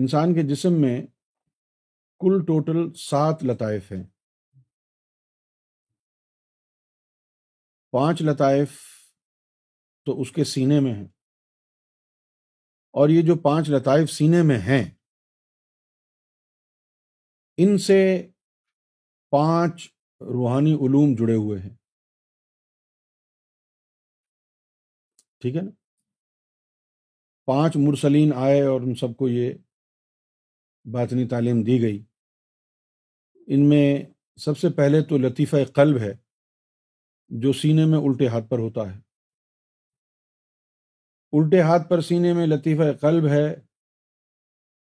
انسان کے جسم میں کل ٹوٹل سات لطائف ہیں۔ پانچ لطائف تو اس کے سینے میں ہیں۔ اور یہ جو پانچ لطائف سینے میں ہیں، ان سے پانچ روحانی علوم جڑے ہوئے ہیں۔ ٹھیک ہے نا؟ پانچ مرسلین آئے اور ان سب کو یہ باطنی تعلیم دی گئی۔ ان میں سب سے پہلے تو لطیفہ قلب ہے، جو سینے میں الٹے ہاتھ پر ہوتا ہے۔ الٹے ہاتھ پر سینے میں لطیفہ قلب ہے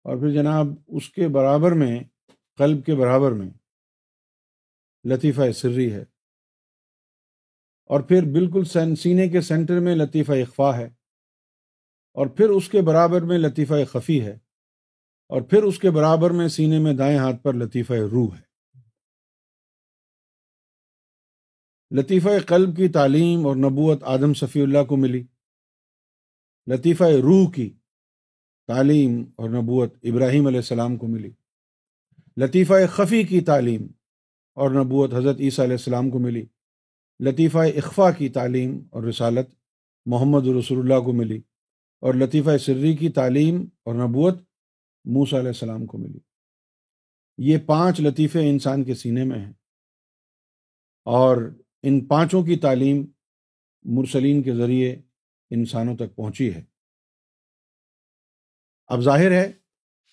اور پھر جناب اس کے برابر میں، قلب کے برابر میں لطیفہ سری ہے۔ اور پھر بالکل سینے کے سینٹر میں لطیفہ اخفا ہے۔ اور پھر اس کے برابر میں لطیفہ خفی ہے۔ اور پھر اس کے برابر میں سینے میں دائیں ہاتھ پر لطیفہ روح ہے۔ لطیفہ قلب کی تعلیم اور نبوت آدم صفی اللہ کو ملی۔ لطیفہ روح کی تعلیم اور نبوت ابراہیم علیہ السلام کو ملی۔ لطیفہ خفی کی تعلیم اور نبوت حضرت عیسیٰ علیہ السلام کو ملی۔ لطیفہ اخفا کی تعلیم اور رسالت محمد رسول اللہ کو ملی۔ اور لطیفہ سری کی تعلیم اور نبوت موسا علیہ السلام کو ملی۔ یہ پانچ لطیفے انسان کے سینے میں ہیں۔ اور ان پانچوں کی تعلیم مرسلین کے ذریعے انسانوں تک پہنچی ہے۔ اب ظاہر ہے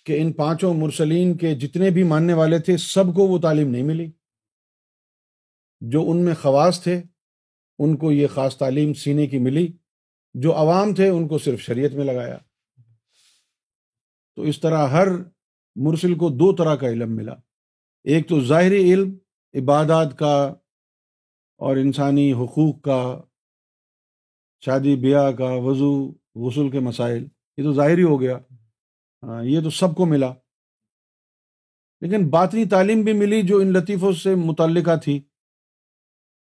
کہ ان پانچوں مرسلین کے جتنے بھی ماننے والے تھے، سب کو وہ تعلیم نہیں ملی۔ جو ان میں خواص تھے، ان کو یہ خاص تعلیم سینے کی ملی۔ جو عوام تھے، ان کو صرف شریعت میں لگایا۔ تو اس طرح ہر مرسل کو دو طرح کا علم ملا۔ ایک تو ظاہری علم، عبادات کا اور انسانی حقوق کا، شادی، بیاہ کا، وضو، غسل کے مسائل۔ یہ تو ظاہری ہو گیا۔ ہاں یہ تو سب کو ملا۔ لیکن باطنی تعلیم بھی ملی جو ان لطیفوں سے متعلقہ تھی۔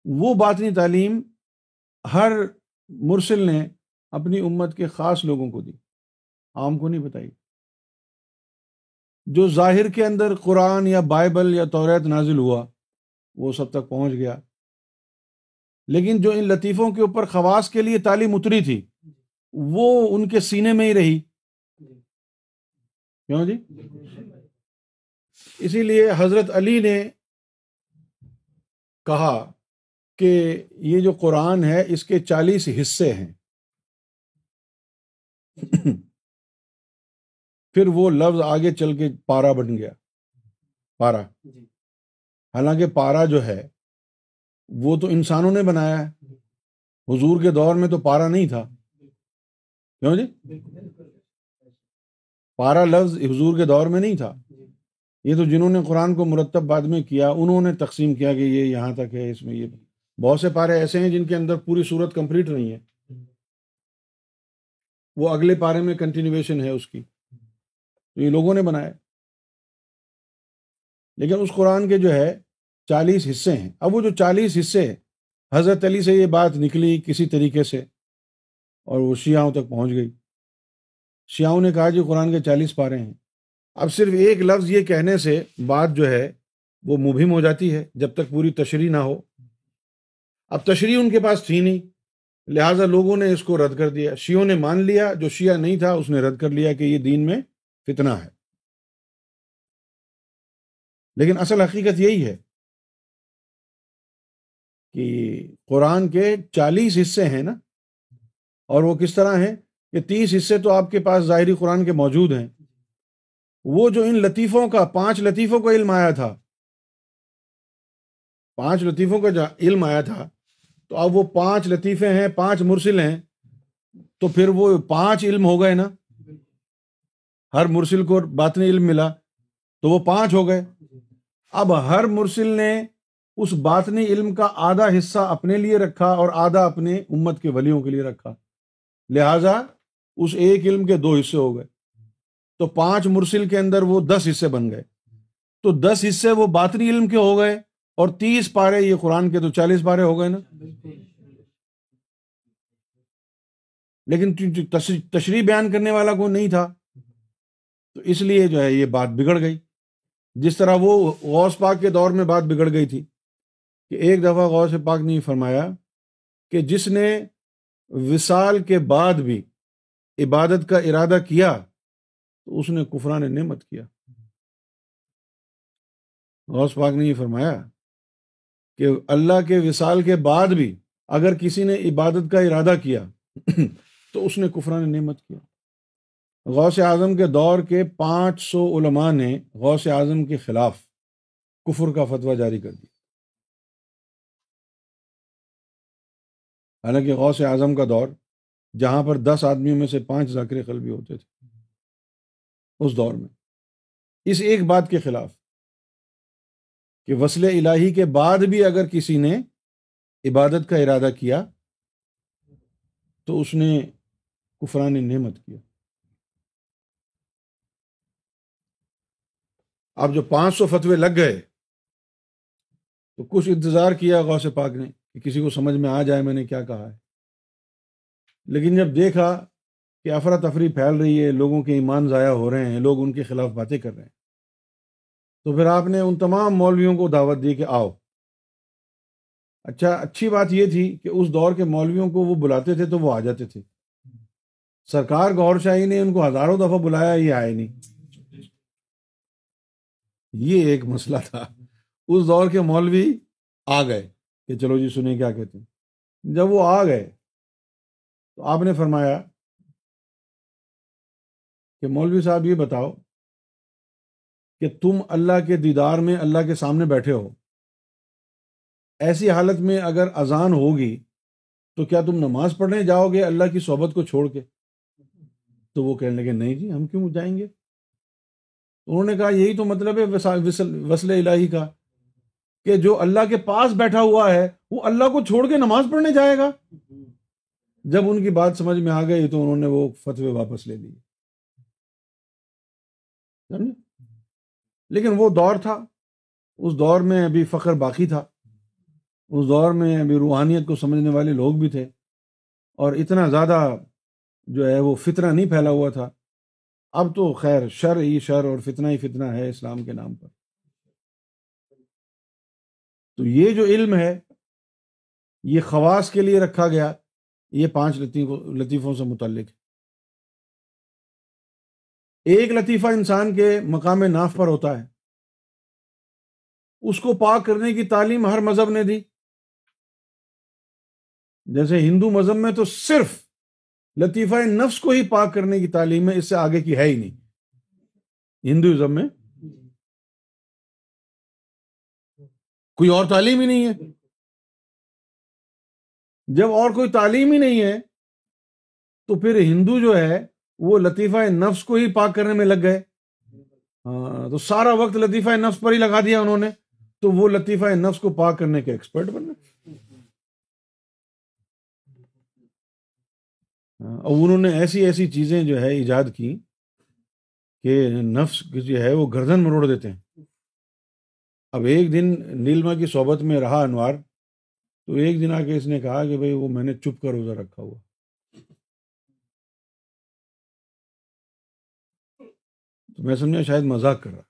وہ باطنی تعلیم ہر مرسل نے اپنی امت کے خاص لوگوں کو دی۔ عام کو نہیں بتائی۔ جو ظاہر کے اندر قرآن یا بائبل یا توریت نازل ہوا، وہ سب تک پہنچ گیا۔ لیکن جو ان لطیفوں کے اوپر خواص کے لیے تعلیم اتری تھی، وہ ان کے سینے میں ہی رہی۔ کیوں جی؟ اسی لیے حضرت علی نے کہا کہ یہ جو قرآن ہے، اس کے چالیس حصے ہیں۔ پھر وہ لفظ آگے چل کے پارا بن گیا۔ پارا۔ جی۔ حالانکہ پارا جو ہے وہ تو انسانوں نے بنایا ہے۔ حضور کے دور میں تو پارا نہیں تھا۔ کیوں جی؟ پارا لفظ حضور کے دور میں نہیں تھا۔ یہ تو جنہوں نے قرآن کو مرتب بعد میں کیا انہوں نے تقسیم کیا کہ یہ یہاں تک ہے اس میں یہ۔ بہت سے پارے ایسے ہیں جن کے اندر پوری صورت کمپلیٹ نہیں ہے۔ وہ اگلے پارے میں کنٹینیویشن ہے اس کی۔ تو یہ لوگوں نے بنایا۔ لیکن اس قرآن کے جو ہے چالیس حصے ہیں۔ اب وہ جو چالیس حصے حضرت علی سے یہ بات نکلی کسی طریقے سے اور وہ شیعوں تک پہنچ گئی۔ شیعوں نے کہا جی قرآن کے چالیس پارے ہیں۔ اب صرف ایک لفظ یہ کہنے سے بات جو ہے وہ مبہم ہو جاتی ہے، جب تک پوری تشریح نہ ہو۔ اب تشریح ان کے پاس تھی نہیں، لہٰذا لوگوں نے اس کو رد کر دیا۔ شیعوں نے مان لیا، جو شیعہ نہیں تھا، اس نے رد کر لیا کہ یہ دین میں فتنہ ہے۔ لیکن اصل حقیقت یہی ہے کہ قرآن کے چالیس حصے ہیں نا، اور وہ کس طرح ہیں؟ کہ تیس حصے تو آپ کے پاس ظاہری قرآن کے موجود ہیں۔ وہ جو ان لطیفوں کا، پانچ لطیفوں کا علم آیا تھا، پانچ لطیفوں کا علم آیا تھا، تو اب وہ پانچ لطیفے ہیں، پانچ مرسل ہیں، تو پھر وہ پانچ علم ہو گئے نا۔ ہر مرسل کو باطنی علم ملا تو وہ پانچ ہو گئے۔ اب ہر مرسل نے اس باطنی علم کا آدھا حصہ اپنے لیے رکھا اور آدھا اپنے امت کے ولیوں کے لیے رکھا۔ لہذا اس ایک علم کے دو حصے ہو گئے۔ تو پانچ مرسل کے اندر وہ دس حصے بن گئے۔ تو دس حصے وہ باطنی علم کے ہو گئے اور تیس پارے یہ قرآن کے تو چالیس پارے ہو گئے نا۔ لیکن تشریح بیان کرنے والا کوئی نہیں تھا۔ تو اس لیے جو ہے یہ بات بگڑ گئی۔ جس طرح وہ غوث پاک کے دور میں بات بگڑ گئی تھی کہ ایک دفعہ غوث پاک نے فرمایا کہ جس نے وصال کے بعد بھی عبادت کا ارادہ کیا تو اس نے کفران نعمت کیا۔ غوث پاک نے یہ فرمایا کہ اللہ کے وصال کے بعد بھی اگر کسی نے عبادت کا ارادہ کیا تو اس نے کفران نعمت کیا۔ غوث اعظم کے دور کے پانچ سو علماء نے غوث اعظم کے خلاف کفر کا فتویٰ جاری کر دیا۔ حالانکہ غوث اعظم کا دور جہاں پر دس آدمیوں میں سے پانچ ذاکر قلبی ہوتے تھے، اس دور میں۔ اس ایک بات کے خلاف کہ وصل الہی کے بعد بھی اگر کسی نے عبادت کا ارادہ کیا تو اس نے کفران نعمت کیا۔ اب جو پانچ سو فتوے لگ گئے، تو کچھ انتظار کیا غوث پاک نے کہ کسی کو سمجھ میں آ جائے میں نے کیا کہا ہے۔ لیکن جب دیکھا کہ افراتفری پھیل رہی ہے، لوگوں کے ایمان ضائع ہو رہے ہیں، لوگ ان کے خلاف باتیں کر رہے ہیں، تو پھر آپ نے ان تمام مولویوں کو دعوت دی کہ آؤ۔ اچھا اچھی بات یہ تھی کہ اس دور کے مولویوں کو وہ بلاتے تھے تو وہ آ جاتے تھے۔ سرکار گور شاہی نے ان کو ہزاروں دفعہ بلایا، یہ آئے نہیں۔ یہ ایک مسئلہ تھا۔ اس دور کے مولوی آ گئے کہ چلو جی سنیں کیا کہتے ہیں۔ جب وہ آ گئے تو آپ نے فرمایا کہ مولوی صاحب یہ بتاؤ کہ تم اللہ کے دیدار میں اللہ کے سامنے بیٹھے ہو۔ ایسی حالت میں اگر اذان ہوگی تو کیا تم نماز پڑھنے جاؤ گے اللہ کی صحبت کو چھوڑ کے؟ تو وہ کہنے لگے، نہیں جی ہم کیوں جائیں گے؟ انہوں نے کہا یہی تو مطلب ہے وسل الہی کا کہ جو اللہ کے پاس بیٹھا ہوا ہے، وہ اللہ کو چھوڑ کے نماز پڑھنے جائے گا۔ جب ان کی بات سمجھ میں آ گئی تو انہوں نے وہ فتوے واپس لے لیے۔ لیکن وہ دور تھا۔ اس دور میں ابھی فخر باقی تھا۔ اس دور میں ابھی روحانیت کو سمجھنے والے لوگ بھی تھے۔ اور اتنا زیادہ جو ہے وہ فتنہ نہیں پھیلا ہوا تھا۔ اب تو خیر، شر ہی شر اور فتنہ ہی فتنہ ہے اسلام کے نام پر۔ تو یہ جو علم ہے، یہ خواص کے لیے رکھا گیا، یہ پانچ لطیفوں سے متعلق۔ ہے ایک لطیفہ انسان کے مقام ناف پر ہوتا ہے۔ اس کو پاک کرنے کی تعلیم ہر مذہب نے دی۔ جیسے ہندو مذہب میں تو صرف لطیفہ نفس کو ہی پاک کرنے کی تعلیم ہے، اس سے آگے کی ہے ہی نہیں۔ ہندوازم میں کوئی اور تعلیم ہی نہیں ہے۔ جب اور کوئی تعلیم ہی نہیں ہے، تو پھر ہندو جو ہے، وہ لطیفہ نفس کو ہی پاک کرنے میں لگ گئے۔ ہاں تو سارا وقت لطیفہ نفس پر ہی لگا دیا انہوں نے، تو وہ لطیفہ نفس کو پاک کرنے کے ایکسپرٹ بن گئے۔ اور انہوں نے ایسی ایسی چیزیں جو ہے ایجاد کی کہ نفس جو ہے وہ گردن مروڑ دیتے ہیں۔ اب ایک دن نیلما کی صحبت میں رہا انوار تو ایک دن آ کے اس نے کہا کہ بھائی وہ میں نے چپ کر روزہ رکھا ہوا۔ تو میں سمجھا شاید مذاق کر رہا۔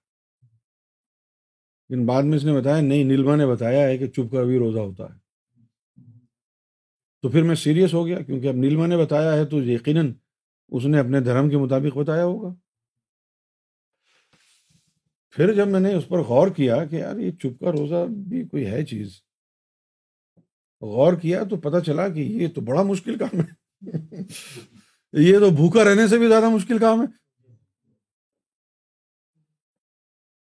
لیکن بعد میں اس نے بتایا، نہیں، نیلما نے بتایا ہے کہ چپ کر بھی روزہ ہوتا ہے۔ تو پھر میں سیریس ہو گیا، کیونکہ اب نیلما نے بتایا ہے تو یقیناً اس نے اپنے دھرم کے مطابق بتایا ہوگا۔ پھر جب میں نے اس پر غور کیا کہ یار یہ چپ کا روزہ بھی کوئی ہے چیز، غور کیا تو پتہ چلا کہ یہ تو بڑا مشکل کام ہے۔ یہ تو بھوکا رہنے سے بھی زیادہ مشکل کام ہے۔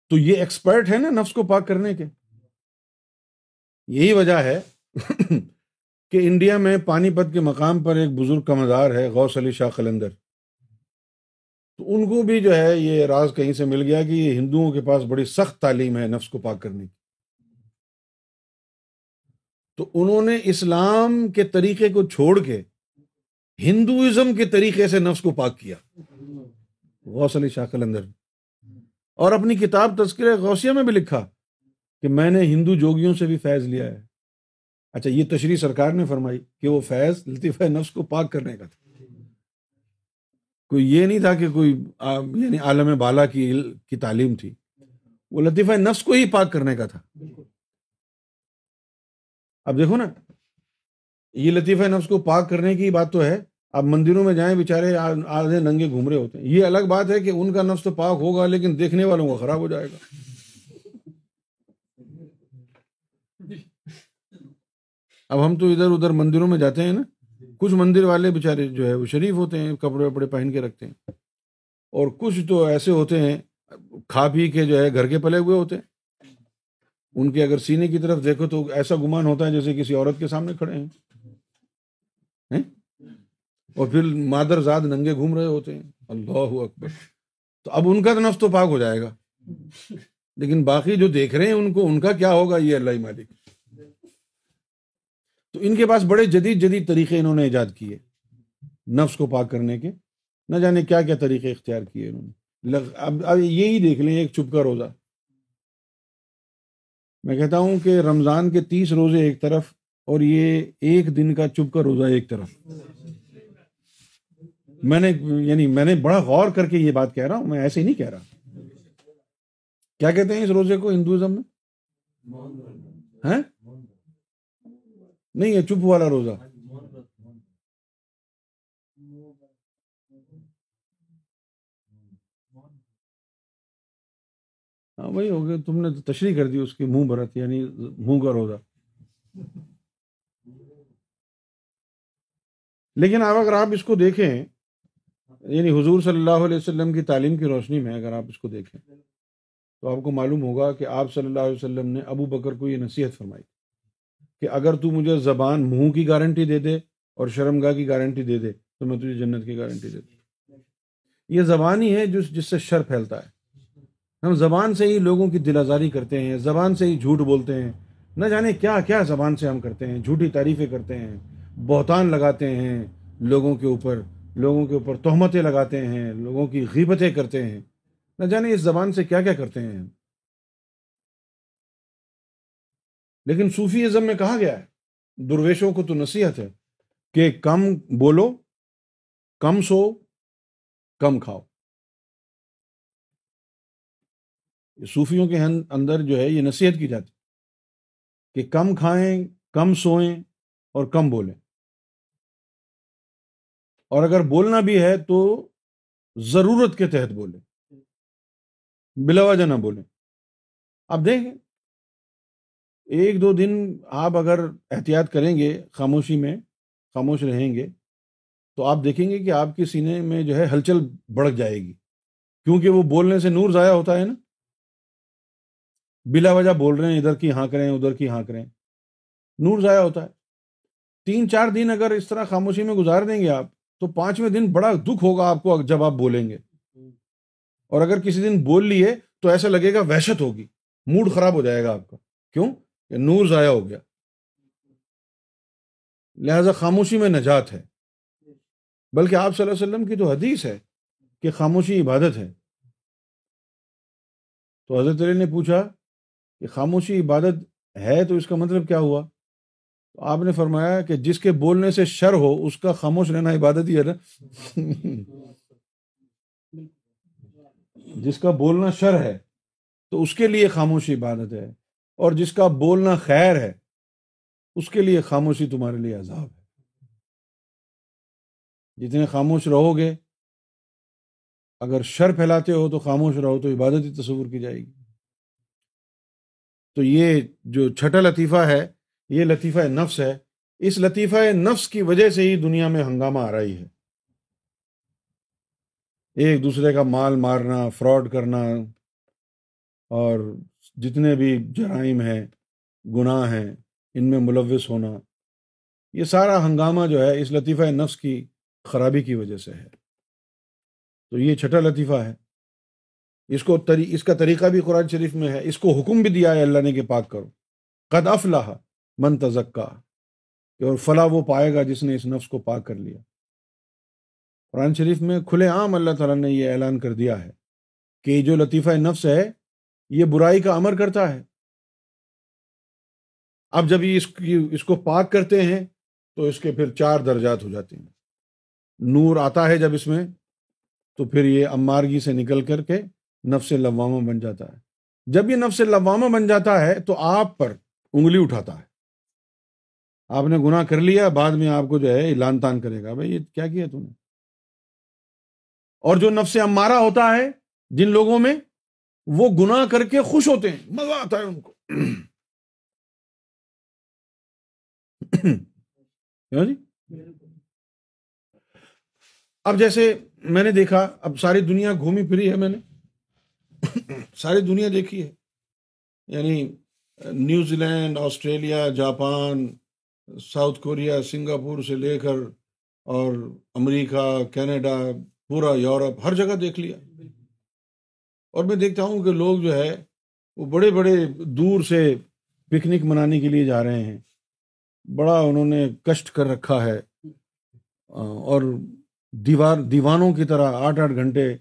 تو یہ ایکسپرٹ ہے نا نفس کو پاک کرنے کے۔ یہی وجہ ہے۔ کہ انڈیا میں پانی پت کے مقام پر ایک بزرگ کا مزار ہے، غوث علی شاہ قلندر۔ تو ان کو بھی جو ہے یہ راز کہیں سے مل گیا کہ یہ ہندوؤں کے پاس بڑی سخت تعلیم ہے نفس کو پاک کرنے کی۔ تو انہوں نے اسلام کے طریقے کو چھوڑ کے ہندوازم کے طریقے سے نفس کو پاک کیا۔ غوث علی شاہ قلندر۔ اور اپنی کتاب تذکر غوثیہ میں بھی لکھا کہ میں نے ہندو جوگیوں سے بھی فیض لیا ہے۔ اچھا یہ تشریح سرکار نے فرمائی کہ وہ فیض لطیفہ نفس کو پاک کرنے کا تھا۔ کوئی یہ نہیں تھا کہ کوئی یعنی عالم بالا کی کی تعلیم تھی۔ وہ لطیفہ نفس کو ہی پاک کرنے کا تھا۔ اب دیکھو نا یہ لطیفہ نفس کو پاک کرنے کی بات تو ہے۔ اب مندروں میں جائیں بیچارے آدھے ننگے گھوم رہے ہوتے ہیں۔ یہ الگ بات ہے کہ ان کا نفس تو پاک ہوگا لیکن دیکھنے والوں کا خراب ہو جائے گا۔ اب ہم تو ادھر ادھر مندروں میں جاتے ہیں نا۔ کچھ مندر والے بےچارے جو ہے وہ شریف ہوتے ہیں کپڑے وپڑے پہن کے رکھتے ہیں۔ اور کچھ تو ایسے ہوتے ہیں کھا پی کے جو ہے گھر کے پلے ہوئے ہوتے ہیں۔ ان کے اگر سینے کی طرف دیکھو تو ایسا گمان ہوتا ہے جیسے کسی عورت کے سامنے کھڑے ہیں۔ اور پھر مادر زاد ننگے گھوم رہے ہوتے ہیں۔ اللہ اکبر۔ تو اب ان کا تو نفس تو پاک ہو جائے گا۔ لیکن باقی جو دیکھ رہے ہیں ان کو ان کا کیا ہوگا؟ یہ اللہ مالک۔ ان کے پاس بڑے جدید جدید طریقے انہوں نے ایجاد کیے نفس کو پاک کرنے کے، نہ جانے کیا کیا طریقے اختیار کیے انہوں نے۔ اب اب یہی دیکھ لیں، ایک چپ کا روزہ۔ میں کہتا ہوں کہ رمضان کے تیس روزے ایک طرف اور یہ ایک دن کا چپ کا روزہ ایک طرف۔ میں نے یعنی میں نے بڑا غور کر کے یہ بات کہہ رہا ہوں، میں ایسے ہی نہیں کہہ رہا۔ کیا کہتے ہیں اس روزے کو ہندوازم میں؟ ہاں؟ نہیں ہے، چپ والا روزہ۔ ہاں وہی ہو گیا، تم نے تشریح کر دی، اس کی منہ بھرت یعنی منہ کا روزہ۔ لیکن اب اگر آپ اس کو دیکھیں یعنی حضور صلی اللہ علیہ وسلم کی تعلیم کی روشنی میں اگر آپ اس کو دیکھیں، تو آپ کو معلوم ہوگا کہ آپ صلی اللہ علیہ وسلم نے ابو بکر کو یہ نصیحت فرمائی۔ کہ اگر تو مجھے زبان منہ کی گارنٹی دے دے اور شرمگاہ کی گارنٹی دے دے، تو میں تجھے جنت کی گارنٹی دے دوں۔ یہ زبان ہی ہے جس جس سے شر پھیلتا ہے۔ ہم زبان سے ہی لوگوں کی دل آزاری کرتے ہیں، زبان سے ہی جھوٹ بولتے ہیں۔ نہ جانے کیا کیا زبان سے ہم کرتے ہیں، جھوٹی تعریفیں کرتے ہیں، بہتان لگاتے ہیں لوگوں کے اوپر، لوگوں کے اوپر تہمتیں لگاتے ہیں، لوگوں کی غیبتیں کرتے ہیں۔ نہ جانے اس زبان سے کیا کیا کرتے ہیں لیکن صوفی ازم میں کہا گیا ہے، درویشوں کو تو نصیحت ہے کہ کم بولو، کم سو، کم کھاؤ۔ صوفیوں کے اندر جو ہے یہ نصیحت کی جاتی کہ کم کھائیں، کم سوئیں اور کم بولیں۔ اور اگر بولنا بھی ہے تو ضرورت کے تحت بولیں۔ بلا وجہ نہ بولیں۔ اب دیکھیں۔ ایک دو دن آپ اگر احتیاط کریں گے خاموشی میں، خاموش رہیں گے، تو آپ دیکھیں گے کہ آپ کے سینے میں جو ہے ہلچل بڑھ جائے گی۔ کیونکہ وہ بولنے سے نور ضائع ہوتا ہے نا۔ بلا وجہ بول رہے ہیں، ادھر کی ہاں کریں ادھر کی ہاں کریں نور ضائع ہوتا ہے۔ تین چار دن اگر اس طرح خاموشی میں گزار دیں گے آپ، تو پانچویں دن بڑا دکھ ہوگا آپ کو جب آپ بولیں گے۔ اور اگر کسی دن بول لیے تو ایسا لگے گا وحشت ہوگی، موڈ خراب ہو جائے گا آپ کا۔ کیوں؟ کہ نور ضائع ہو گیا۔ لہذا خاموشی میں نجات ہے۔ بلکہ آپ صلی اللہ علیہ وسلم کی تو حدیث ہے کہ خاموشی عبادت ہے۔ تو حضرت علی نے پوچھا کہ خاموشی عبادت ہے تو اس کا مطلب کیا ہوا؟ تو آپ نے فرمایا کہ جس کے بولنے سے شر ہو، اس کا خاموش رہنا عبادت ہی ہے نا۔ جس کا بولنا شر ہے تو اس کے لیے خاموشی عبادت ہے۔ اور جس کا بولنا خیر ہے، اس کے لیے خاموشی تمہارے لیے عذاب ہے۔ جتنے خاموش رہو گے، اگر شر پھیلاتے ہو تو خاموش رہو، تو عبادت ہی تصور کی جائے گی۔ تو یہ جو چھٹا لطیفہ ہے، یہ لطیفہ نفس ہے۔ اس لطیفہ نفس کی وجہ سے ہی دنیا میں ہنگامہ آ رہی ہے۔ ایک دوسرے کا مال مارنا، فراڈ کرنا اور جتنے بھی جرائم ہیں، گناہ ہیں، ان میں ملوث ہونا، یہ سارا ہنگامہ جو ہے، اس لطیفہ نفس کی خرابی کی وجہ سے ہے۔ تو یہ چھٹا لطیفہ ہے۔ اس کو تری اس کا طریقہ بھی قرآن شریف میں ہے۔ اس کو حکم بھی دیا ہے، اللہ نے کہ پاک کرو۔ قد افلاح من تزکا کہ اور فلاح وہ پائے گا جس نے اس نفس کو پاک کر لیا۔ قرآن شریف میں کھلے عام اللہ تعالیٰ نے یہ اعلان کر دیا ہے کہ جو لطیفہ نفس ہے یہ برائی کا امر کرتا ہے۔ اب جب یہ اس کی، اس کو پاک کرتے ہیں تو اس کے پھر چار درجات ہو جاتے ہیں۔ نور آتا ہے جب اس میں، تو پھر یہ امارگی سے نکل کر کے نفس لوامہ بن جاتا ہے۔ جب یہ نفس لوامہ بن جاتا ہے تو آپ پر انگلی اٹھاتا ہے۔ آپ نے گناہ کر لیا، بعد میں آپ کو جو ہے لان تان کرے گا، بھائی یہ کیا کیا تم نے؟ اور جو نفس امارہ ہوتا ہے، جن لوگوں میں وہ گناہ کر کے خوش ہوتے ہیں۔ مزہ آتا ہے ان کو۔ ہاں جی؟ اب جیسے میں نے دیکھا، اب ساری دنیا گھومی پھری ہے میں نے۔ ساری دنیا دیکھی ہے۔ یعنی New Zealand, Australia, Japan, South Korea, Singapore سے لے کر اور امریکہ، کینیڈا، پورا یورپ، ہر جگہ دیکھ لیا۔ اور میں دیکھتا ہوں کہ لوگ جو ہے وہ بڑے بڑے دور سے پکنک منانے کے لیے جا رہے ہیں۔ بڑا انہوں نے کشٹ کر رکھا ہے۔ اور دیوار، دیوانوں کی طرح آٹھ آٹھ گھنٹے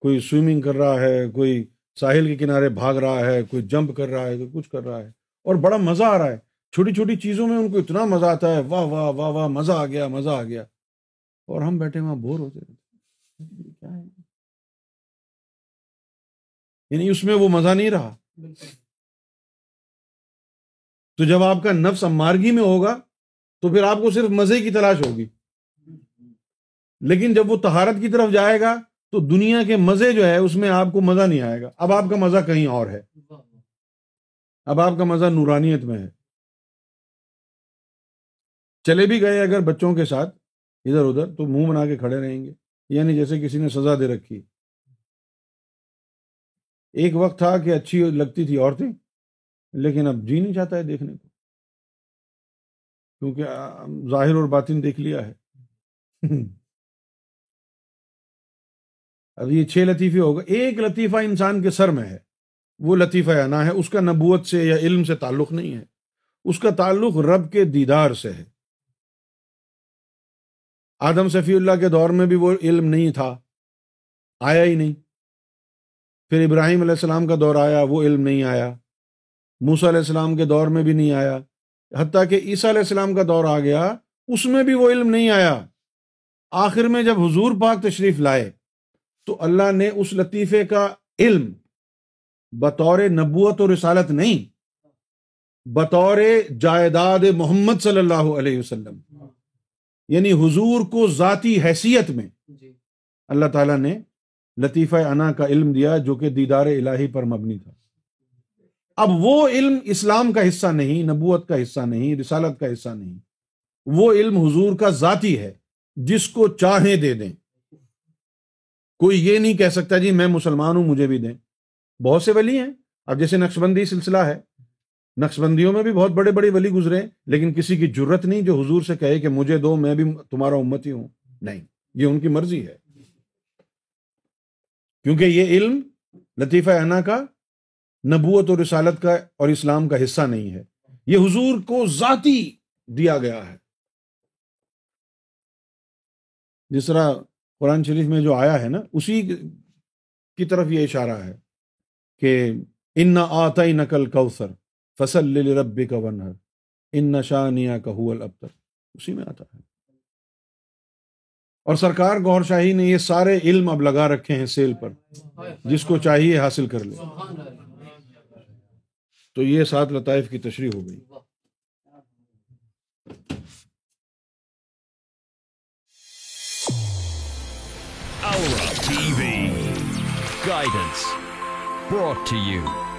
کوئی سوئمنگ کر رہا ہے، کوئی ساحل کے کنارے بھاگ رہا ہے، کوئی جمپ کر رہا ہے، کوئی کچھ کر رہا ہے۔ اور بڑا مزہ آ رہا ہے۔ چھوٹی چھوٹی چیزوں میں ان کو اتنا مزہ آتا ہے، واہ واہ واہ واہ، مزہ آ گیا، مزہ آ گیا۔ اور ہم بیٹھے وہاں بور ہوتے رہتے کیا ہے؟ یعنی اس میں وہ مزہ نہیں رہا۔ تو جب آپ کا نفس امارگی میں ہوگا تو پھر آپ کو صرف مزے کی تلاش ہوگی۔ لیکن جب وہ تہارت کی طرف جائے گا تو دنیا کے مزے جو ہے اس میں آپ کو مزہ نہیں آئے گا۔ اب آپ کا مزہ کہیں اور ہے۔ اب آپ کا مزہ نورانیت میں ہے۔ چلے بھی گئے اگر بچوں کے ساتھ ادھر ادھر تو منہ بنا کے کھڑے رہیں گے۔ یعنی جیسے کسی نے سزا دے رکھی۔ ایک وقت تھا کہ اچھی لگتی تھی عورتیں، لیکن اب جی نہیں چاہتا ہے دیکھنے کو۔ کیونکہ ظاہر اور باطن دیکھ لیا ہے۔ اب یہ چھ لطیفے ہوگا ایک لطیفہ انسان کے سر میں ہے، وہ لطیفہ انا ہے، اس کا نبوت سے یا علم سے تعلق نہیں ہے۔ اس کا تعلق رب کے دیدار سے ہے۔ آدم صفی اللہ کے دور میں بھی وہ علم نہیں تھا، آیا ہی نہیں۔ پھر ابراہیم علیہ السلام کا دور آیا وہ علم نہیں آیا۔ موسا علیہ السلام کے دور میں بھی نہیں آیا۔ حتیٰ کہ عیسیٰ علیہ السلام کا دور آ گیا اس میں بھی وہ علم نہیں آیا۔ آخر میں جب حضور پاک تشریف لائے تو اللہ نے اس لطیفے کا علم بطور نبوت و رسالت نہیں بطور جائیداد محمد صلی اللہ علیہ وسلم۔ یعنی حضور کو ذاتی حیثیت میں جی۔ اللہ تعالیٰ نے لطیفہ انا کا علم دیا جو کہ دیدار الہی پر مبنی تھا۔ اب وہ علم اسلام کا حصہ نہیں، نبوت کا حصہ نہیں، رسالت کا حصہ نہیں، وہ علم حضور کا ذاتی ہے، جس کو چاہیں دے دیں۔ کوئی یہ نہیں کہہ سکتا جی میں مسلمان ہوں، مجھے بھی دیں۔ بہت سے ولی ہیں۔ اب جیسے نقش بندی سلسلہ ہے۔ نقش بندیوں میں بھی بہت بڑے بڑے ولی گزرے لیکن کسی کی ضرورت نہیں جو حضور سے کہے کہ مجھے دو، میں بھی تمہارا امتی ہوں۔ نہیں، یہ ان کی مرضی ہے۔ کیونکہ یہ علم لطیفہ انا کا، نبوت اور رسالت کا اور اسلام کا حصہ نہیں ہے۔ یہ حضور کو ذاتی دیا گیا ہے۔ جس طرح قرآن شریف میں جو آیا ہے نا، اسی کی طرف یہ اشارہ ہے کہ ان آتا نقل کوثر فصل رب کا ونہر ان نشانیہ کا حول ابتر اسی میں آتا ہے۔ اور سرکار گور شاہی نے یہ سارے علم اب لگا رکھے ہیں سیل پر، جس کو چاہیے حاصل کر لے تو یہ سات لطائف کی تشریح ہو گئی۔ Guidance brought to you